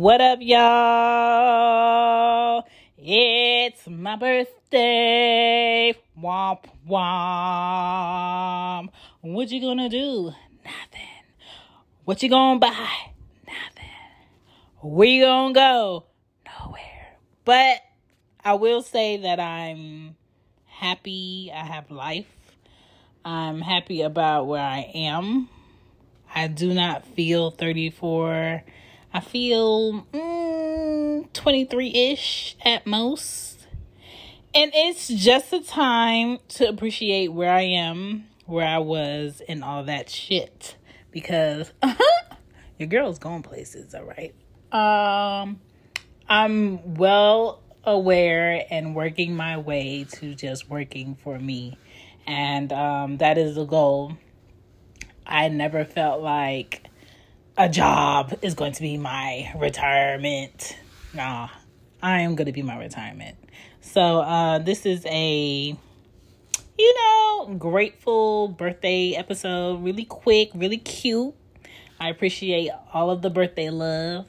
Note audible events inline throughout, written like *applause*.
What up, y'all? It's my birthday. Womp womp. What you gonna do? Nothing. What you gonna buy? Nothing. Where you gonna go? Nowhere. But I will say that I'm happy. I have life. I'm happy about where I am. I do not feel 34. I feel 23 mm, ish at most. And it's just a time to appreciate where I am, where I was, and all that shit. Because *laughs* your girl's going places, all right? Um, I'm well aware and working my way to just working for me and um, that is the goal. I never felt like a job is going to be my retirement. Nah, I am going to be my retirement. So uh, this is a you know grateful birthday episode. Really quick, really cute. I appreciate all of the birthday love.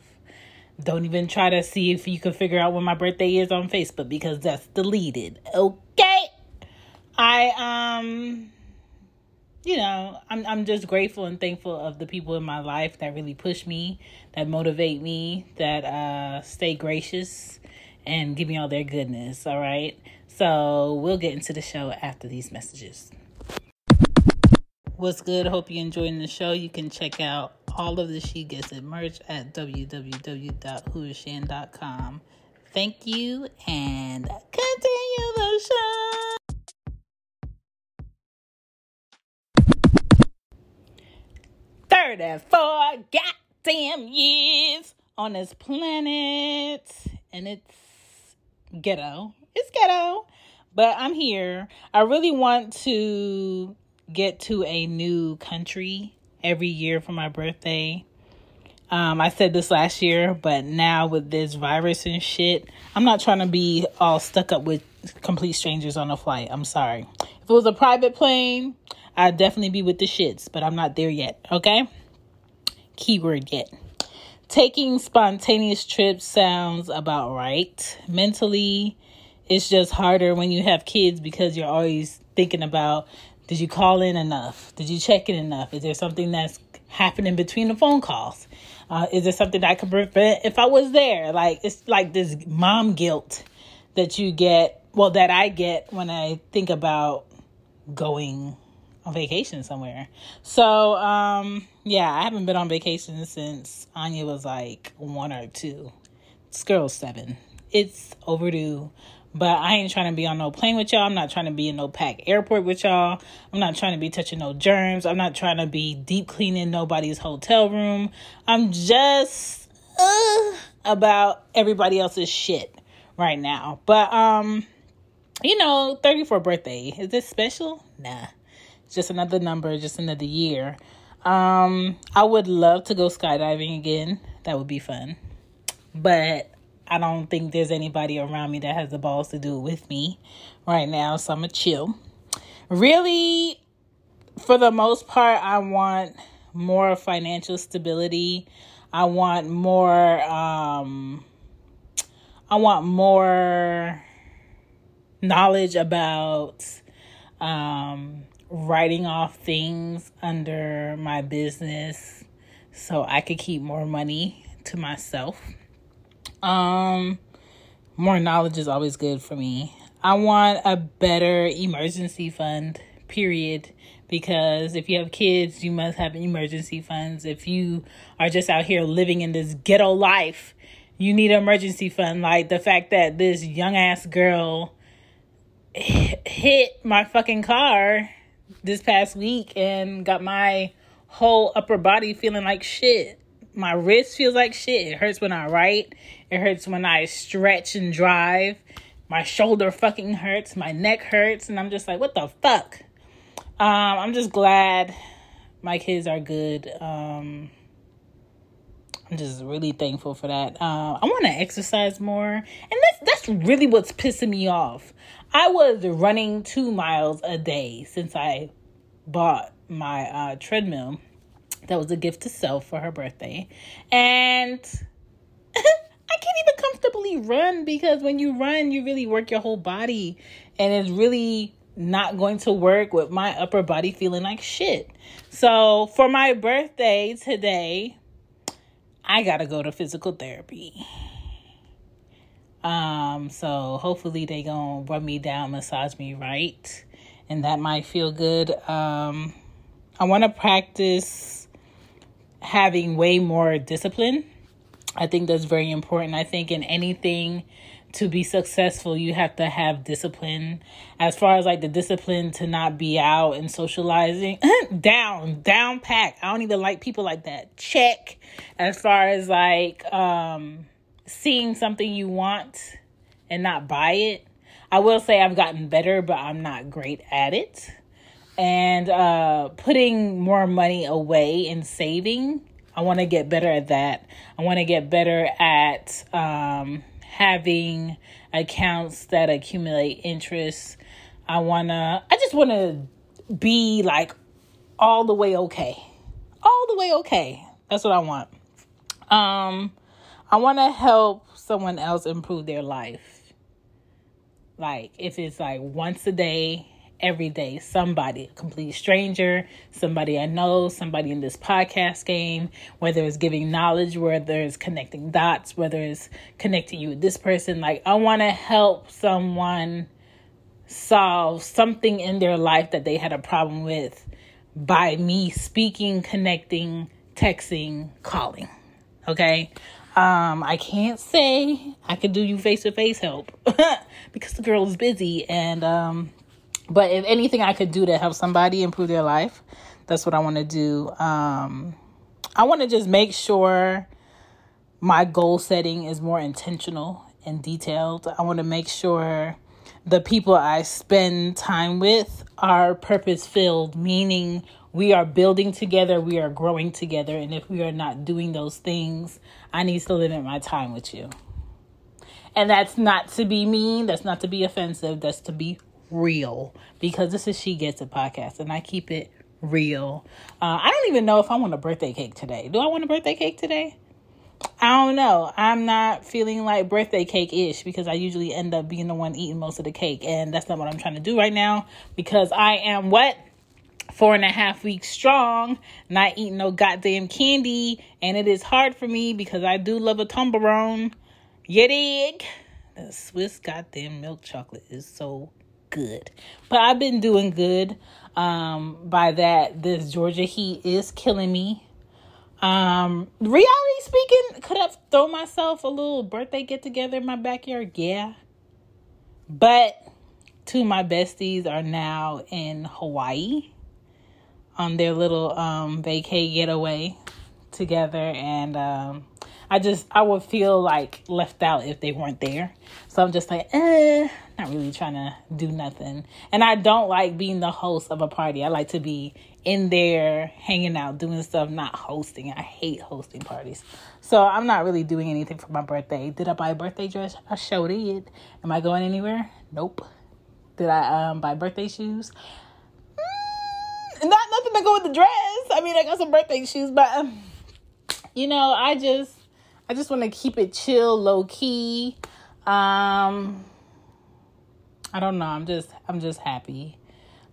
Don't even try to see if you can figure out when my birthday is on Facebook because that's deleted. Okay. I um you know, I'm I'm just grateful and thankful of the people in my life that really push me, that motivate me, that uh stay gracious and give me all their goodness, all right? So, we'll get into the show after these messages. What's good? Hope you're enjoying the show. You can check out all of the She Gets It merch at www.whoishan.com. Thank you and continue the show. 34 goddamn years on this planet. And it's ghetto. It's ghetto. But I'm here. I really want to get to a new country every year for my birthday. Um, I said this last year, but now with this virus and shit, I'm not trying to be all stuck up with complete strangers on a flight. I'm sorry. If it was a private plane, I'd definitely be with the shits, but I'm not there yet, okay? Keyword yet. Taking spontaneous trips sounds about right. Mentally, it's just harder when you have kids because you're always thinking about did you call in enough? Did you check in enough? Is there something that's happening between the phone calls? Uh, is there something I could prevent if I was there? Like, it's like this mom guilt that you get, well, that I get when I think about going on vacation somewhere. So, um, yeah, I haven't been on vacation since Anya was like one or two. This girl's seven. It's overdue. But I ain't trying to be on no plane with y'all. I'm not trying to be in no packed airport with y'all. I'm not trying to be touching no germs. I'm not trying to be deep cleaning nobody's hotel room. I'm just uh, about everybody else's shit right now. But um, you know, 34th birthday. Is this special? Nah just another number, just another year. Um, I would love to go skydiving again. That would be fun. But I don't think there's anybody around me that has the balls to do it with me right now, so I'm gonna chill. Really, for the most part, I want more financial stability. I want more um I want more knowledge about um writing off things under my business so I could keep more money to myself. Um more knowledge is always good for me. I want a better emergency fund, period, because if you have kids, you must have emergency funds. If you are just out here living in this ghetto life, you need an emergency fund like the fact that this young ass girl hit my fucking car this past week and got my whole upper body feeling like shit. My wrist feels like shit. It hurts when I write. It hurts when I stretch and drive. My shoulder fucking hurts. My neck hurts. And I'm just like, what the fuck? Um, I'm just glad my kids are good. Um, I'm just really thankful for that. Uh, I want to exercise more, and that's that's really what's pissing me off. I was running two miles a day since I bought my uh, treadmill. That was a gift to self for her birthday. And *laughs* I can't even comfortably run because when you run, you really work your whole body and it's really not going to work with my upper body feeling like shit. So, for my birthday today, I got to go to physical therapy. Um, so hopefully they to rub me down, massage me right, and that might feel good. Um, I want to practice having way more discipline. I think that's very important. I think in anything to be successful, you have to have discipline. As far as like the discipline to not be out and socializing, *laughs* down, down pack. I don't even like people like that. Check. As far as like um seeing something you want and not buy it. I will say I've gotten better, but I'm not great at it. And uh putting more money away and saving. I want to get better at that. I want to get better at um having accounts that accumulate interest. I want to I just want to be like all the way okay. All the way okay. That's what I want. Um I want to help someone else improve their life. Like if it's like once a day, every day somebody, a complete stranger, somebody I know, somebody in this podcast game, whether it's giving knowledge, whether it's connecting dots, whether it's connecting you with this person. Like, I want to help someone solve something in their life that they had a problem with by me speaking, connecting, texting, calling. Okay. Um, I can't say I could do you face to face help *laughs* because the girl is busy and um but if anything I could do to help somebody improve their life, that's what I want to do. Um, I want to just make sure my goal setting is more intentional and detailed. I want to make sure the people I spend time with are purpose filled, meaning we are building together, we are growing together. And if we are not doing those things, I need to limit my time with you. And that's not to be mean, that's not to be offensive, that's to be real because this is She Gets It podcast and I keep it real. Uh, I don't even know if I want a birthday cake today. Do I want a birthday cake today? I don't know. I'm not feeling like birthday cake ish because I usually end up being the one eating most of the cake. And that's not what I'm trying to do right now because I am what? Four and a half weeks strong, not eating no goddamn candy. And it is hard for me because I do love a Toblerone. You dig? The Swiss goddamn milk chocolate is so good. But I've been doing good. Um, by that, this Georgia heat is killing me. Um, reality speaking, could have thrown myself a little birthday get together in my backyard. Yeah. But two of my besties are now in Hawaii on their little um vacay getaway together and um I just I would feel like left out if they weren't there. So I'm just like, eh, not really trying to do nothing. And I don't like being the host of a party. I like to be in there hanging out, doing stuff, not hosting. I hate hosting parties. So I'm not really doing anything for my birthday. Did I buy a birthday dress? I showed it. Am I going anywhere? Nope. Did I um buy birthday shoes? Not nothing to go with the dress. I mean, I got some birthday shoes, but um, you know, I just I just want to keep it chill, low key. Um I don't know. I'm just I'm just happy.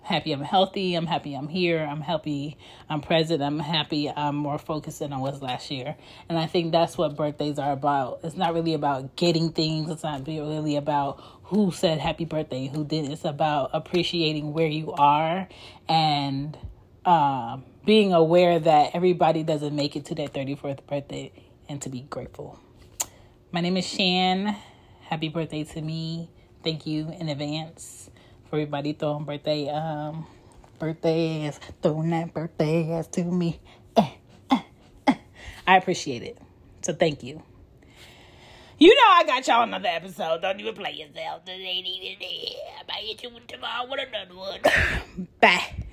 Happy I'm healthy. I'm happy I'm here. I'm happy I'm present. I'm happy I'm more focused than I was last year. And I think that's what birthdays are about. It's not really about getting things. It's not really about who said happy birthday, who didn't. It's about appreciating where you are and uh, being aware that everybody doesn't make it to their 34th birthday and to be grateful. My name is Shan. Happy birthday to me. Thank you in advance for everybody throwing birthday um birthdays, throwing that birthday ass to me. Eh, eh, eh. I appreciate it. So thank you. You know I got y'all another episode. Don't even play yourself. I might hit you tomorrow with another one. *coughs* Bye.